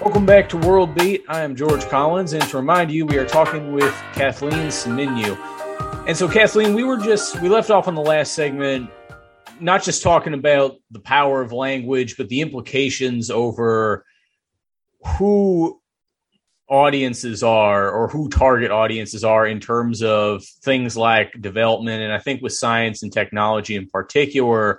Welcome back to World Beat. I am George Collins, and to remind you, we are talking with Kathleen Siminyu. And so, Kathleen, we were just we left off on the last segment, not just talking about the power of language, but the implications over who audiences are or who target audiences are in terms of things like development and i think with science and technology in particular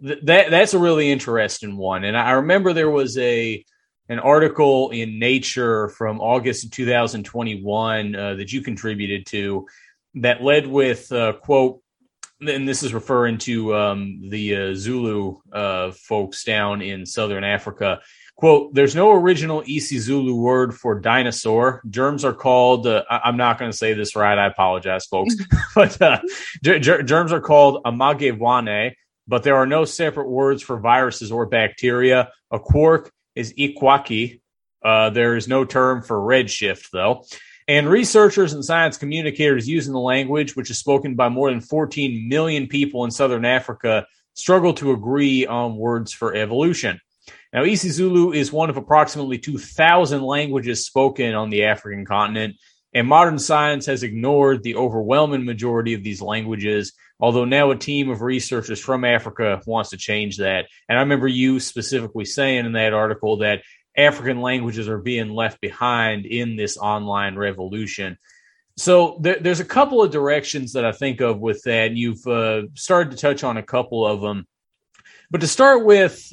th- that that's a really interesting one and i remember there was a an article in nature from august of 2021 uh, that you contributed to that led with uh, quote and this is referring to um, the uh, zulu uh, folks down in southern africa Quote, there's no original isiZulu word for dinosaur. Germs are called, uh, I- am not going to say this right. I apologize, folks. but uh, ger- ger- germs are called amagciwane, but there are no separate words for viruses or bacteria. A quark is ikhwakhi. Uh, there is no term for redshift, though. And researchers and science communicators using the language, which is spoken by more than 14 million people in Southern Africa, struggle to agree on words for evolution. Now, isiZulu is one of approximately 2,000 languages spoken on the African continent, and modern science has ignored the overwhelming majority of these languages, although now a team of researchers from Africa wants to change that. And I remember you specifically saying in that article that African languages are being left behind in this online revolution. So there, there's a couple of directions that I think of with that. You've uh, started to touch on a couple of them. But to start with,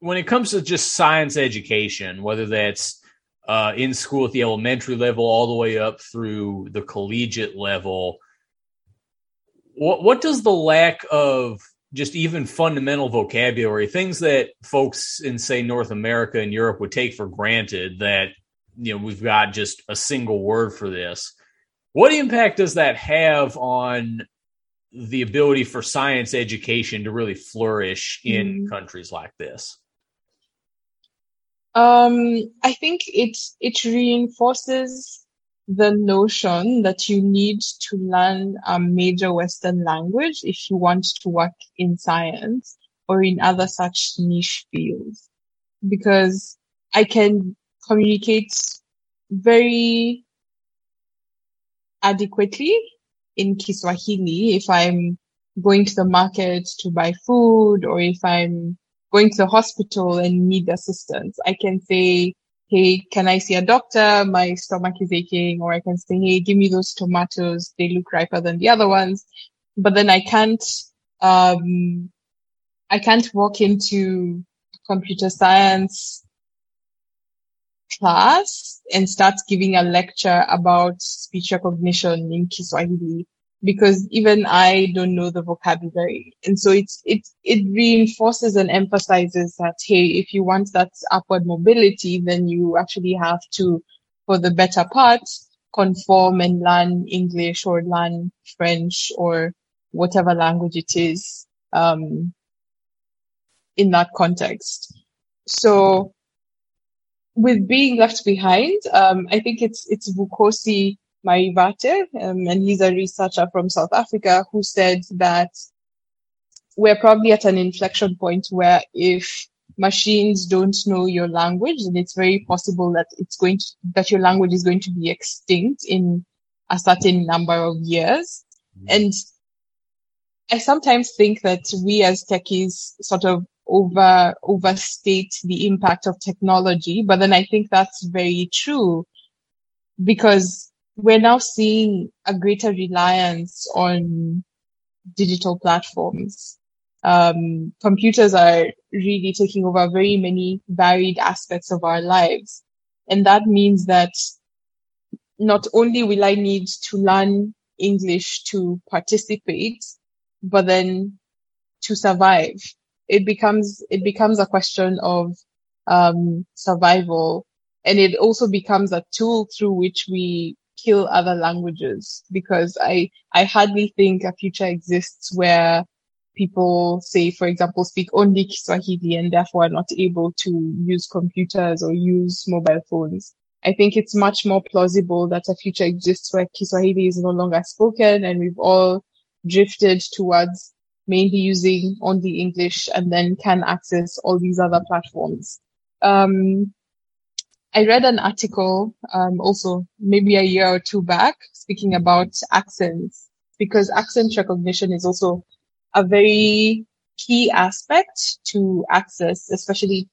when it comes to just science education, whether that's uh, in school at the elementary level all the way up through the collegiate level, what what does the lack of just even fundamental vocabulary, things that folks in say North America and Europe would take for granted that you know we've got just a single word for this. What impact does that have on the ability for science education to really flourish in mm. countries like this? Um, I think it it reinforces the notion that you need to learn a major Western language if you want to work in science or in other such niche fields. Because I can communicate very adequately in Kiswahili if I'm going to the market to buy food or if I'm going to the hospital and need assistance. I can say, Hey, can I see a doctor? My stomach is aching. Or I can say, Hey, give me those tomatoes. They look riper than the other ones. But then I can't, um, I can't walk into computer science class and start giving a lecture about speech recognition in Kiswahili because even I don't know the vocabulary. And so it's, it, it reinforces and emphasizes that, hey, if you want that upward mobility, then you actually have to, for the better part, conform and learn English or learn French or whatever language it is, um, in that context. So with being left behind, um, I think it's, it's Vukosi Marivate, um, and he's a researcher from South Africa who said that we're probably at an inflection point where if machines don't know your language, then it's very possible that it's going to, that your language is going to be extinct in a certain number of years. Mm-hmm. And I sometimes think that we as techies sort of over, overstate the impact of technology, but then I think that's very true because we're now seeing a greater reliance on digital platforms. Um, computers are really taking over very many varied aspects of our lives. And that means that not only will I need to learn English to participate, but then to survive. It becomes, it becomes a question of, um, survival. And it also becomes a tool through which we kill other languages because I, I hardly think a future exists where people say, for example, speak only Kiswahili and therefore are not able to use computers or use mobile phones. I think it's much more plausible that a future exists where Kiswahili is no longer spoken and we've all drifted towards mainly using only English and then can access all these other platforms. Um, I read an article, um, also maybe a year or two back speaking about accents because accent recognition is also a very key aspect to access, especially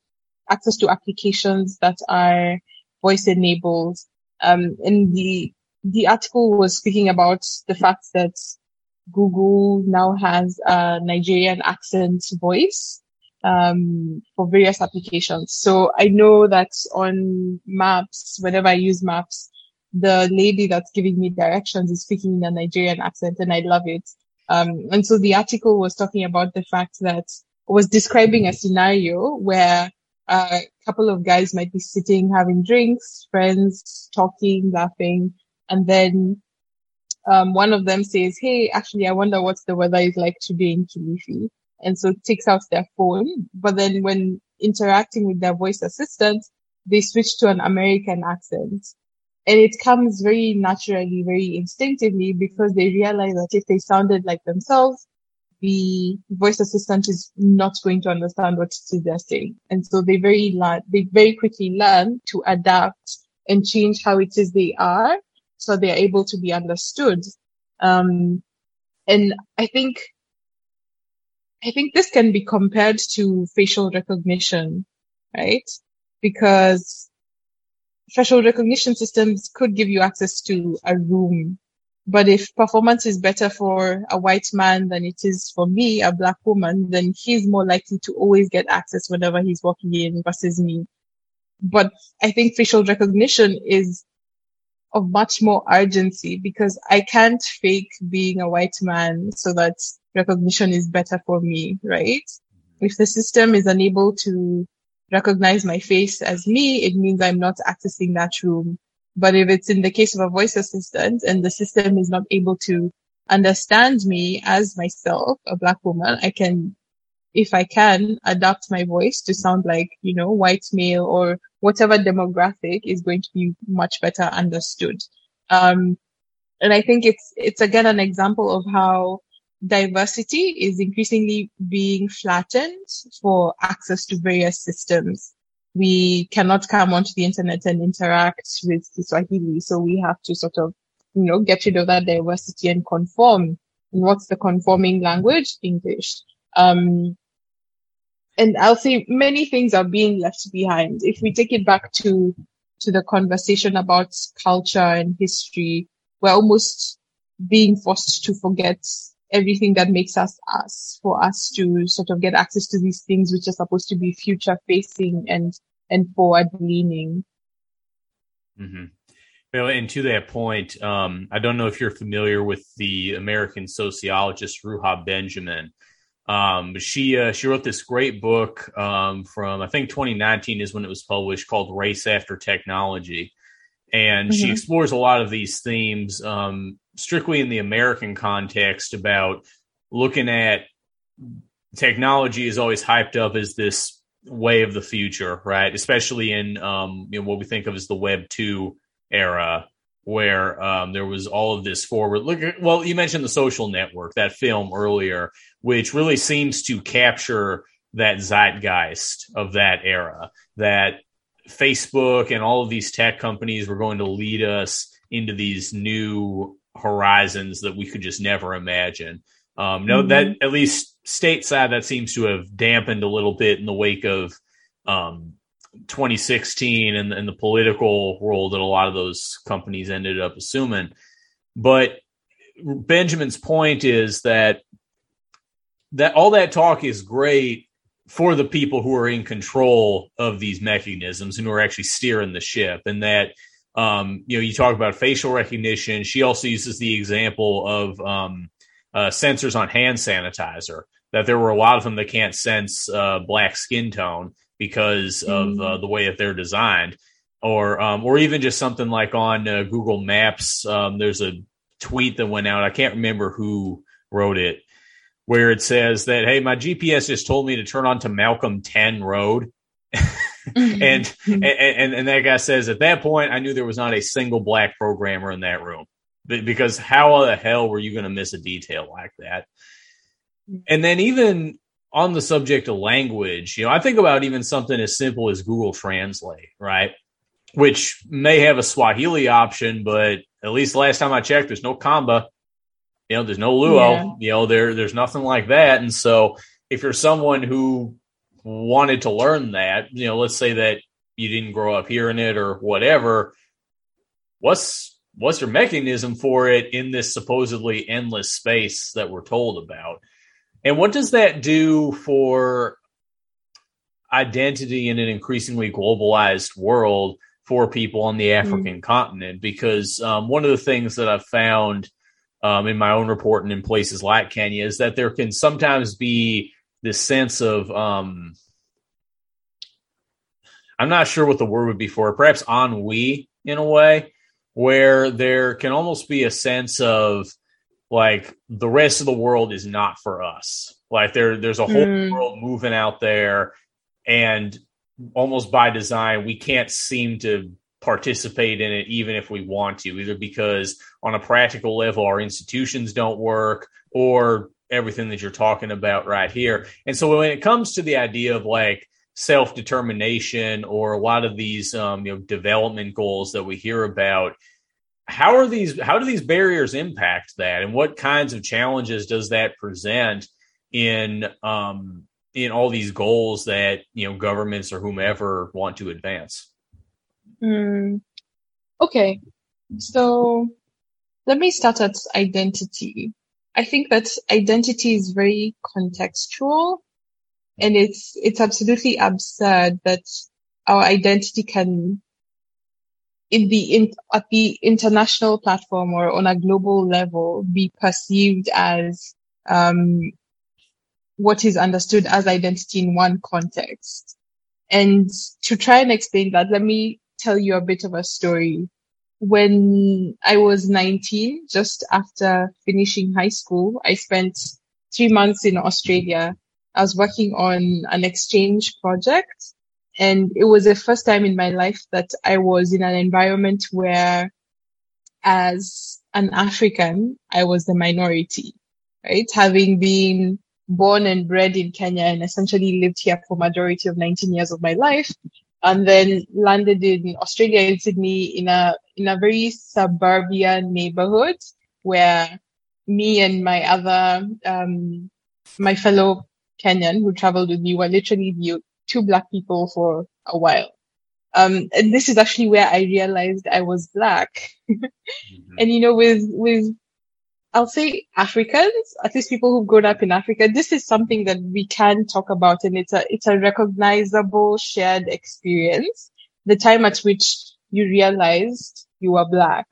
access to applications that are voice enabled. Um, and the, the article was speaking about the fact that Google now has a Nigerian accent voice um, for various applications. So I know that on maps, whenever I use maps, the lady that's giving me directions is speaking in a Nigerian accent and I love it. Um, and so the article was talking about the fact that was describing a scenario where a couple of guys might be sitting having drinks, friends, talking, laughing, and then um, one of them says, Hey, actually, I wonder what the weather is like today in Kilifi. And so takes out their phone. But then when interacting with their voice assistant, they switch to an American accent. And it comes very naturally, very instinctively because they realize that if they sounded like themselves, the voice assistant is not going to understand what they're saying. And so they very learn, they very quickly learn to adapt and change how it is they are so they're able to be understood. Um, and I think, I think this can be compared to facial recognition, right? Because facial recognition systems could give you access to a room. But if performance is better for a white man than it is for me, a black woman, then he's more likely to always get access whenever he's walking in versus me. But I think facial recognition is of much more urgency because I can't fake being a white man so that recognition is better for me, right? If the system is unable to recognize my face as me, it means I'm not accessing that room. But if it's in the case of a voice assistant and the system is not able to understand me as myself, a black woman, I can, if I can, adapt my voice to sound like, you know, white male or whatever demographic is going to be much better understood. Um, and I think it's, it's again an example of how diversity is increasingly being flattened for access to various systems. We cannot come onto the internet and interact with Swahili. So we have to sort of, you know, get rid of that diversity and conform. And what's the conforming language? English. Um, and I'll say many things are being left behind. If we take it back to, to the conversation about culture and history, we're almost being forced to forget everything that makes us us for us to sort of get access to these things which are supposed to be future facing and and forward leaning mm-hmm. well and to that point um, i don't know if you're familiar with the american sociologist ruha benjamin um, she uh, she wrote this great book um, from I think 2019 is when it was published called Race After Technology, and mm-hmm. she explores a lot of these themes um, strictly in the American context about looking at technology is always hyped up as this way of the future, right? Especially in um, you know, what we think of as the Web two era, where um, there was all of this forward look. Well, you mentioned the Social Network, that film earlier, which really seems to capture that zeitgeist of that era. That Facebook and all of these tech companies were going to lead us into these new horizons that we could just never imagine. Um, no, mm-hmm. that at least stateside that seems to have dampened a little bit in the wake of um, 2016 and, and the political role that a lot of those companies ended up assuming. But Benjamin's point is that that all that talk is great for the people who are in control of these mechanisms and who are actually steering the ship and that um, you know you talk about facial recognition she also uses the example of um, uh, sensors on hand sanitizer that there were a lot of them that can't sense uh, black skin tone because of uh, mm. the way that they're designed or um, or even just something like on uh, google maps um, there's a tweet that went out i can't remember who wrote it where it says that, hey, my GPS just told me to turn on to Malcolm 10 Road. Mm-hmm. and, and, and and that guy says at that point I knew there was not a single black programmer in that room because how the hell were you going to miss a detail like that? And then even on the subject of language, you know, I think about even something as simple as Google Translate, right? which may have a Swahili option, but at least last time I checked, there's no Kamba. You know, there's no Luo. Yeah. You know, there there's nothing like that. And so if you're someone who wanted to learn that, you know, let's say that you didn't grow up hearing it or whatever, what's what's your mechanism for it in this supposedly endless space that we're told about? And what does that do for identity in an increasingly globalized world for people on the mm. African mm. continent? Because um, one of the things that I've found um, in my own reporting in places like Kenya is that there can sometimes be this sense of um, I'm not sure what the word would be for it, perhaps ennui in a way, where there can almost be a sense of like the rest of the world is not for us. Like there, there's a whole mm. world moving out there, and almost by design, we can't seem to participate in it, even if we want to, either because on a practical level, our institutions don't work, or everything that you're talking about right here. And so when it comes to the idea of like self determination or a lot of these um, you know development goals that we hear about how are these how do these barriers impact that? And what kinds of challenges does that present in um, in all these goals that you know governments or whomever want to advance? Mm, okay. So let me start at identity i think that identity is very contextual and it's, it's absolutely absurd that our identity can in the in, at the international platform or on a global level be perceived as um, what is understood as identity in one context. And to try and explain that, let me tell you a bit of a story. When I was 19, just after finishing high school, I spent three months in Australia I was working on an exchange project and it was the first time in my life that I was in an environment where as an African, I was the minority, right? Having been born and bred in Kenya and essentially lived here for majority of 19 years of my life and then landed in Australia in Sydney in a, in a very suburban neighborhood where me and my other, um, my fellow Kenyan who traveled with me were literally the two black people for a while. Um, and this is actually where I realized I was black. mm-hmm. And you know, with, with, I'll say Africans, at least people who've grown up in Africa, this is something that we can talk about and it's a, it's a recognizable shared experience. The time at which you realized you were black.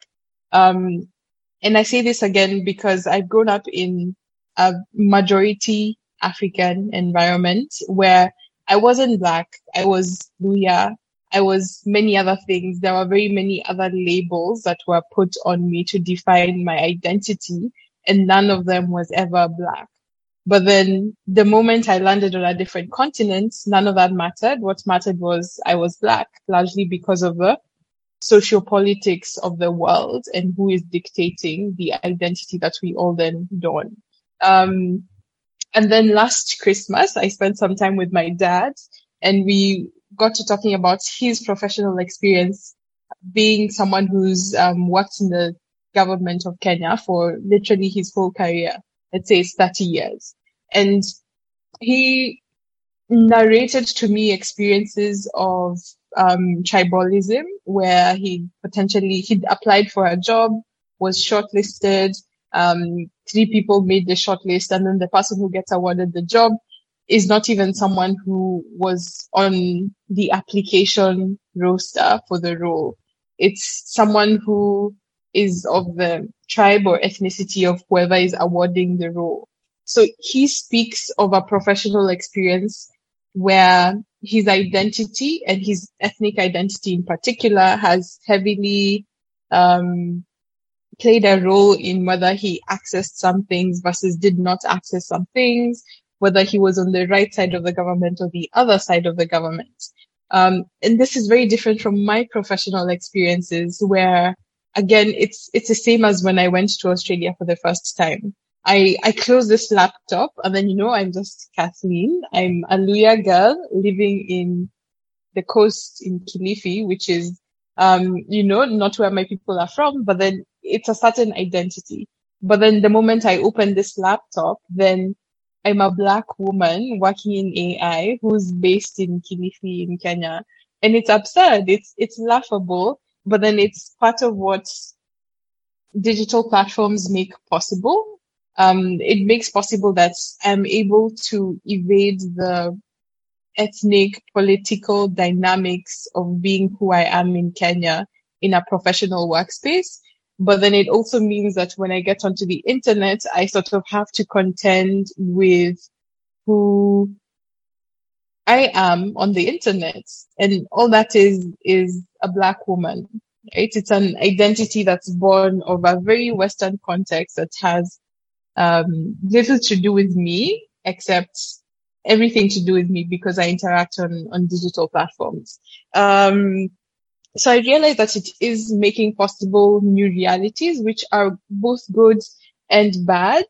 Um, and I say this again because I've grown up in a majority African environment where I wasn't black. I was Luhya. I was many other things. There were very many other labels that were put on me to define my identity and none of them was ever black. But then the moment I landed on a different continent, none of that mattered. What mattered was I was black, largely because of the sociopolitics of the world and who is dictating the identity that we all then don. Um, and then last Christmas, I spent some time with my dad and we got to talking about his professional experience being someone who's um, worked in the government of Kenya for literally his whole career. Let's say it's 30 years. And he narrated to me experiences of um, tribalism where he potentially, he'd applied for a job, was shortlisted, um, three people made the shortlist and then the person who gets awarded the job is not even someone who was on the application roster for the role. It's someone who is of the tribe or ethnicity of whoever is awarding the role. So he speaks of a professional experience where his identity and his ethnic identity in particular has heavily um, played a role in whether he accessed some things versus did not access some things, whether he was on the right side of the government or the other side of the government. Um, and this is very different from my professional experiences where again, it's, it's the same as when I went to Australia for the first time. I, I close this laptop and then, you know, I'm just Kathleen. I'm a Luhya girl living in the coast in Kilifi, which is Um, you know, not where my people are from, but then it's a certain identity. But then the moment I open this laptop, then I'm a black woman working in AI who's based in Kilifi in Kenya. And it's absurd. It's, it's laughable, but then it's part of what digital platforms make possible. Um, it makes possible that I'm able to evade the ethnic political dynamics of being who I am in Kenya in a professional workspace. But then it also means that when I get onto the internet, I sort of have to contend with who I am on the internet. And all that is, is a black woman, right? It's an identity that's born of a very Western context that has, um, little to do with me, except everything to do with me because I interact on, on digital platforms. Um, so I realized that it is making possible new realities, which are both good and bad.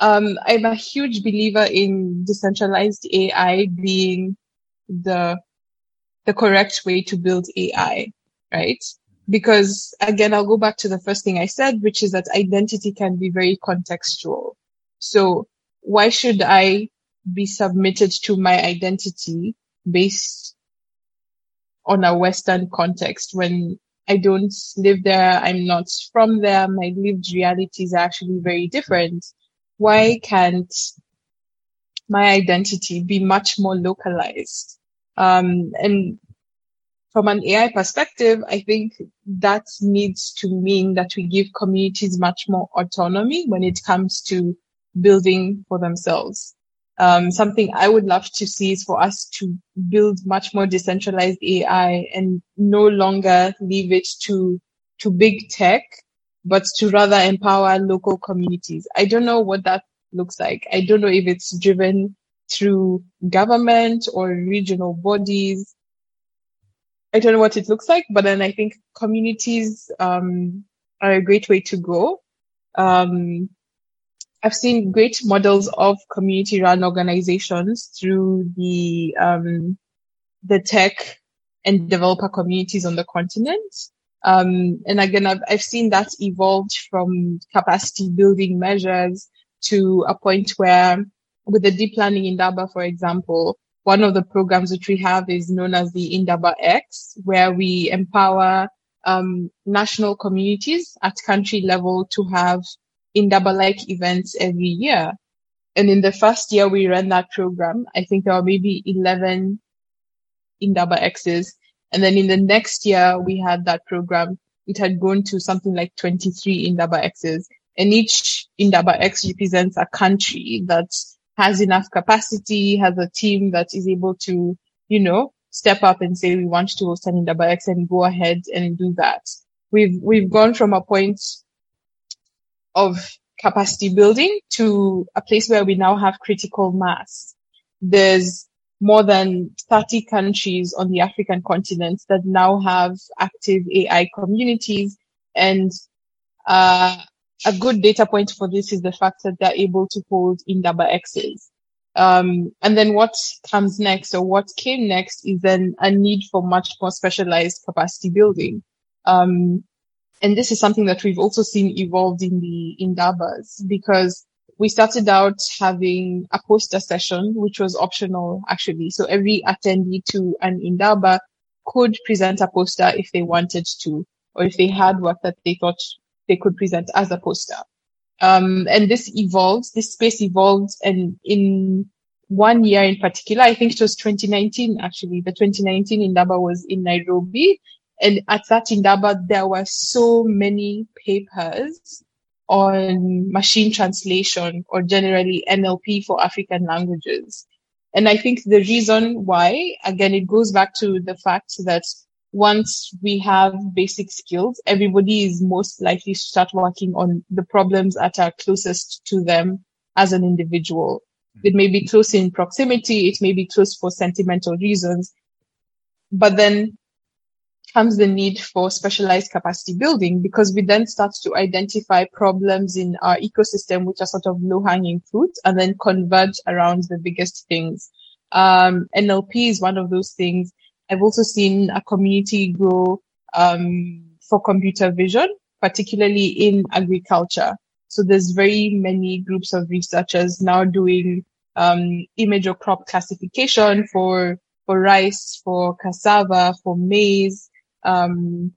Um, I'm a huge believer in decentralized AI being the, the correct way to build AI, right? Because again, I'll go back to the first thing I said, which is that identity can be very contextual. So why should I be submitted to my identity based on a Western context when I don't live there, I'm not from there, my lived realities are actually very different. Why can't my identity be much more localized? Um, and from an AI perspective, I think that needs to mean that we give communities much more autonomy when it comes to building for themselves. Um, something I would love to see is for us to build much more decentralized AI and no longer leave it to, to big tech, but to rather empower local communities. I don't know what that looks like. I don't know if it's driven through government or regional bodies. I don't know what it looks like, but then I think communities um, are a great way to go. Um, I've seen great models of community run organizations through the, um, the tech and developer communities on the continent. Um, and again, I've, I've seen that evolved from capacity building measures to a point where with the deep learning Indaba, for example, one of the programs which we have is known as the Indaba X, where we empower um, national communities at country level to have Indaba-like events every year. And in the first year we ran that program, I think there were maybe 11 Indaba X's. And then in the next year we had that program. It had grown to something like 23 Indaba X's. And each Indaba X represents a country that has enough capacity, has a team that is able to, you know, step up and say we want to host an Indaba X and go ahead and do that. We've, we've gone from a point of capacity building to a place where we now have critical mass. There's more than 30 countries on the African continent that now have active AI communities. And uh, a good data point for this is the fact that they're able to hold Indaba X's. Um, and then what comes next or what came next is then a need for much more specialized capacity building. Um, and this is something that we've also seen evolved in the Indabas because we started out having a poster session, which was optional actually. So every attendee to an Indaba could present a poster if they wanted to, or if they had work that they thought they could present as a poster. Um, and this evolved, this space evolved and in one year in particular, I think it was 2019 actually, the 2019 Indaba was in Nairobi and at that Indaba, there were so many papers on machine translation or generally NLP for African languages. And I think the reason why, again, it goes back to the fact that once we have basic skills, everybody is most likely to start working on the problems that are closest to them as an individual. It may be close in proximity. It may be close for sentimental reasons. But then comes the need for specialized capacity building because we then start to identify problems in our ecosystem, which are sort of low hanging fruit and then converge around the biggest things. Um, NLP is one of those things. I've also seen a community grow um, for computer vision, particularly in agriculture. So there's very many groups of researchers now doing um, image or crop classification for for rice, for cassava, for maize. Um,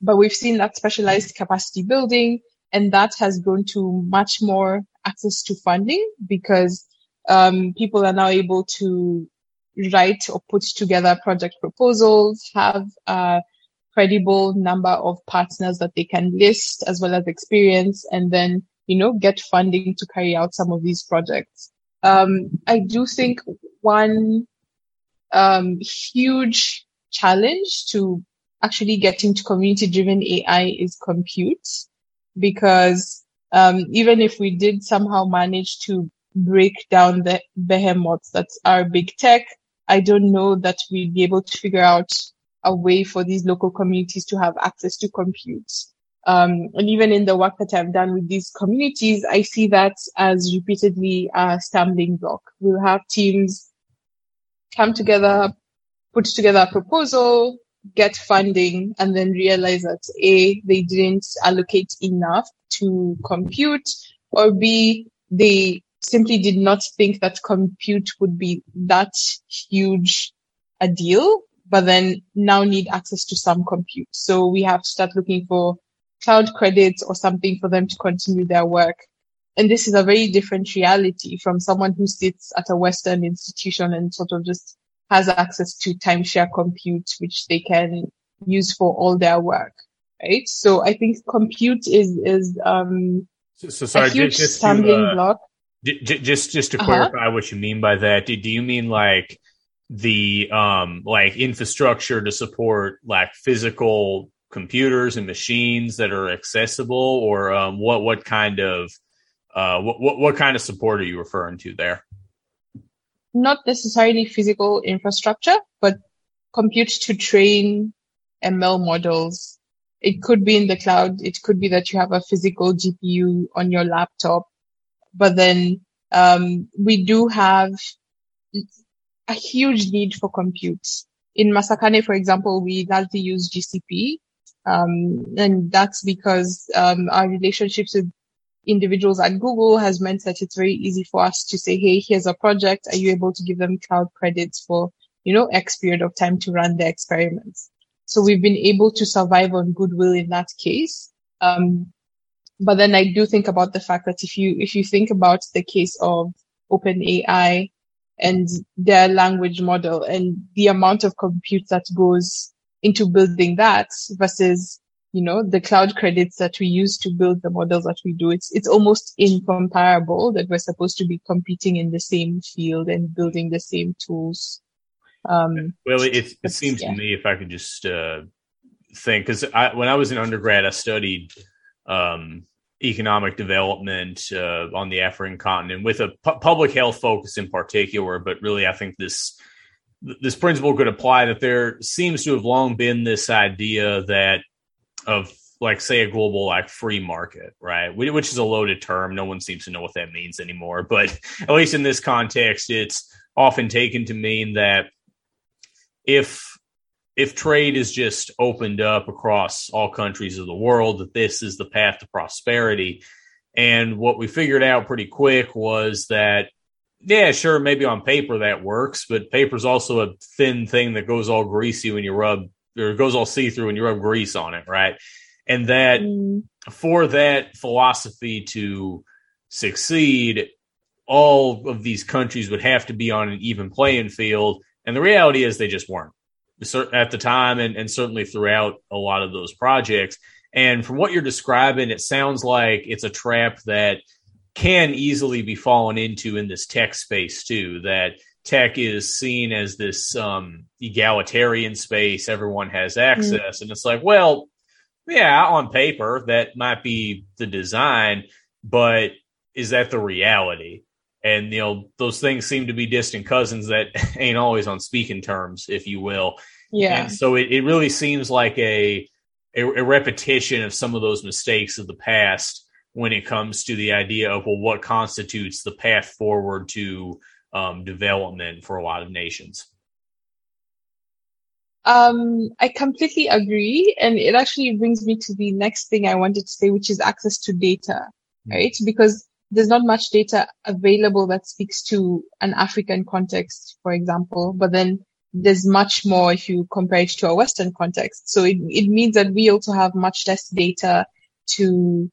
but we've seen that specialized capacity building, and that has grown to much more access to funding because um, people are now able to write or put together project proposals, have a credible number of partners that they can list as well as experience, and then, you know, get funding to carry out some of these projects. Um, I do think one um, huge challenge to actually getting to community driven AI is compute because um, even if we did somehow manage to break down the behemoths that are big tech, I don't know that we'd be able to figure out a way for these local communities to have access to compute. Um, and even in the work that I've done with these communities, I see that as repeatedly a stumbling block. We'll have teams come together, put together a proposal, get funding, and then realize that A, they didn't allocate enough to compute, or B, they simply did not think that compute would be that huge a deal, but then now need access to some compute. So we have to start looking for cloud credits or something for them to continue their work. And this is a very different reality from someone who sits at a Western institution and sort of just has access to timeshare compute, which they can use for all their work. Right. So I think compute is, is, um, so, so sorry, a huge just stumbling uh, block. Just, just to uh-huh. clarify what you mean by that, do, do you mean like the, um, like infrastructure to support like physical computers and machines that are accessible or, um, what, what kind of, uh, what, what, what kind of support are you referring to there? Not necessarily physical infrastructure, but compute to train ML models. It could be in the cloud. It could be that you have a physical GPU on your laptop, but then um, we do have a huge need for compute. In Masakhane, for example, we largely use GCP, um, and that's because um, our relationships with individuals at Google has meant that it's very easy for us to say, hey, here's a project. Are you able to give them cloud credits for, you know, X period of time to run their experiments? So we've been able to survive on goodwill in that case. Um, but then I do think about the fact that if you, if you think about the case of OpenAI and their language model and the amount of compute that goes into building that versus you know, the cloud credits that we use to build the models that we do, it's, it's almost incomparable that we're supposed to be competing in the same field and building the same tools. Um, well, it, it seems yeah. to me if I could just, uh, think, cause I, when I was in undergrad, I studied, um, economic development, uh, on the African continent with a pu- public health focus in particular. But really, I think this, this principle could apply that there seems to have long been this idea that of like say a global like free market, right? Which is a loaded term. No one seems to know what that means anymore. But at least in this context, it's often taken to mean that if if trade is just opened up across all countries of the world, that this is the path to prosperity. And what we figured out pretty quick was that, yeah, sure, maybe on paper that works, but paper's also a thin thing that goes all greasy when you rub or goes all see through and you rub grease on it, right? And that mm. for that philosophy to succeed, all of these countries would have to be on an even playing field. And the reality is they just weren't at the time and, and certainly throughout a lot of those projects. And from what you're describing, it sounds like it's a trap that can easily be fallen into in this tech space too, that tech is seen as this um, egalitarian space. Everyone has mm. access. Mm-hmm. And it's like, well, yeah, on paper, that might be the design, but is that the reality? And, you know, those things seem to be distant cousins that ain't always on speaking terms, if you will. Yeah. And so it, it really seems like a, a, a repetition of some of those mistakes of the past when it comes to the idea of, well, what constitutes the path forward to um, development for a lot of nations. Um, I completely agree. And it actually brings me to the next thing I wanted to say, which is access to data, mm. right? Because there's not much data available that speaks to an African context, for example, but then there's much more if you compare it to a Western context. So it, it means that we also have much less data to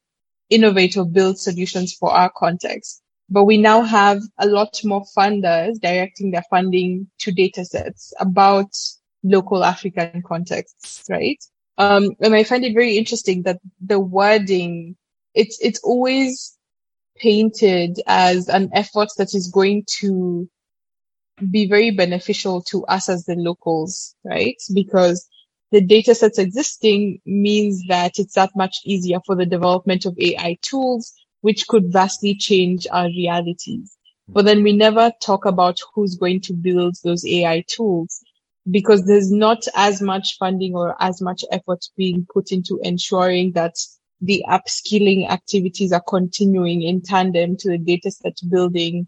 innovate or build solutions for our context. But we now have a lot more funders directing their funding to data sets about local African contexts, right? Um, and I find it very interesting that the wording, it's, it's always painted as an effort that is going to be very beneficial to us as the locals, right? Because the data sets existing means that it's that much easier for the development of AI tools, which could vastly change our realities. But then we never talk about who's going to build those AI tools because there's not as much funding or as much effort being put into ensuring that the upskilling activities are continuing in tandem to the data set building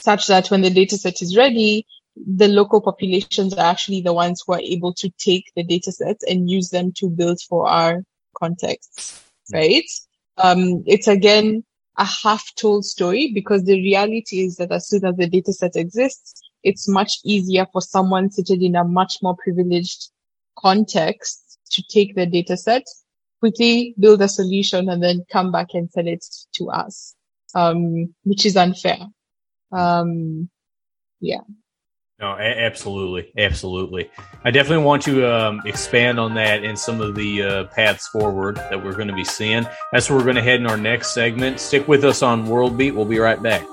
such that when the data set is ready, the local populations are actually the ones who are able to take the data sets and use them to build for our contexts, mm-hmm. right? Um, it's again a half told story because the reality is that as soon as the data set exists, it's much easier for someone seated in a much more privileged context to take the data set, quickly build a solution and then come back and sell it to us, um, which is unfair. Um, yeah. No, absolutely, absolutely. I definitely want to um, expand on that and some of the uh, paths forward that we're going to be seeing. That's where we're going to head in our next segment. Stick with us on World Beat. We'll be right back.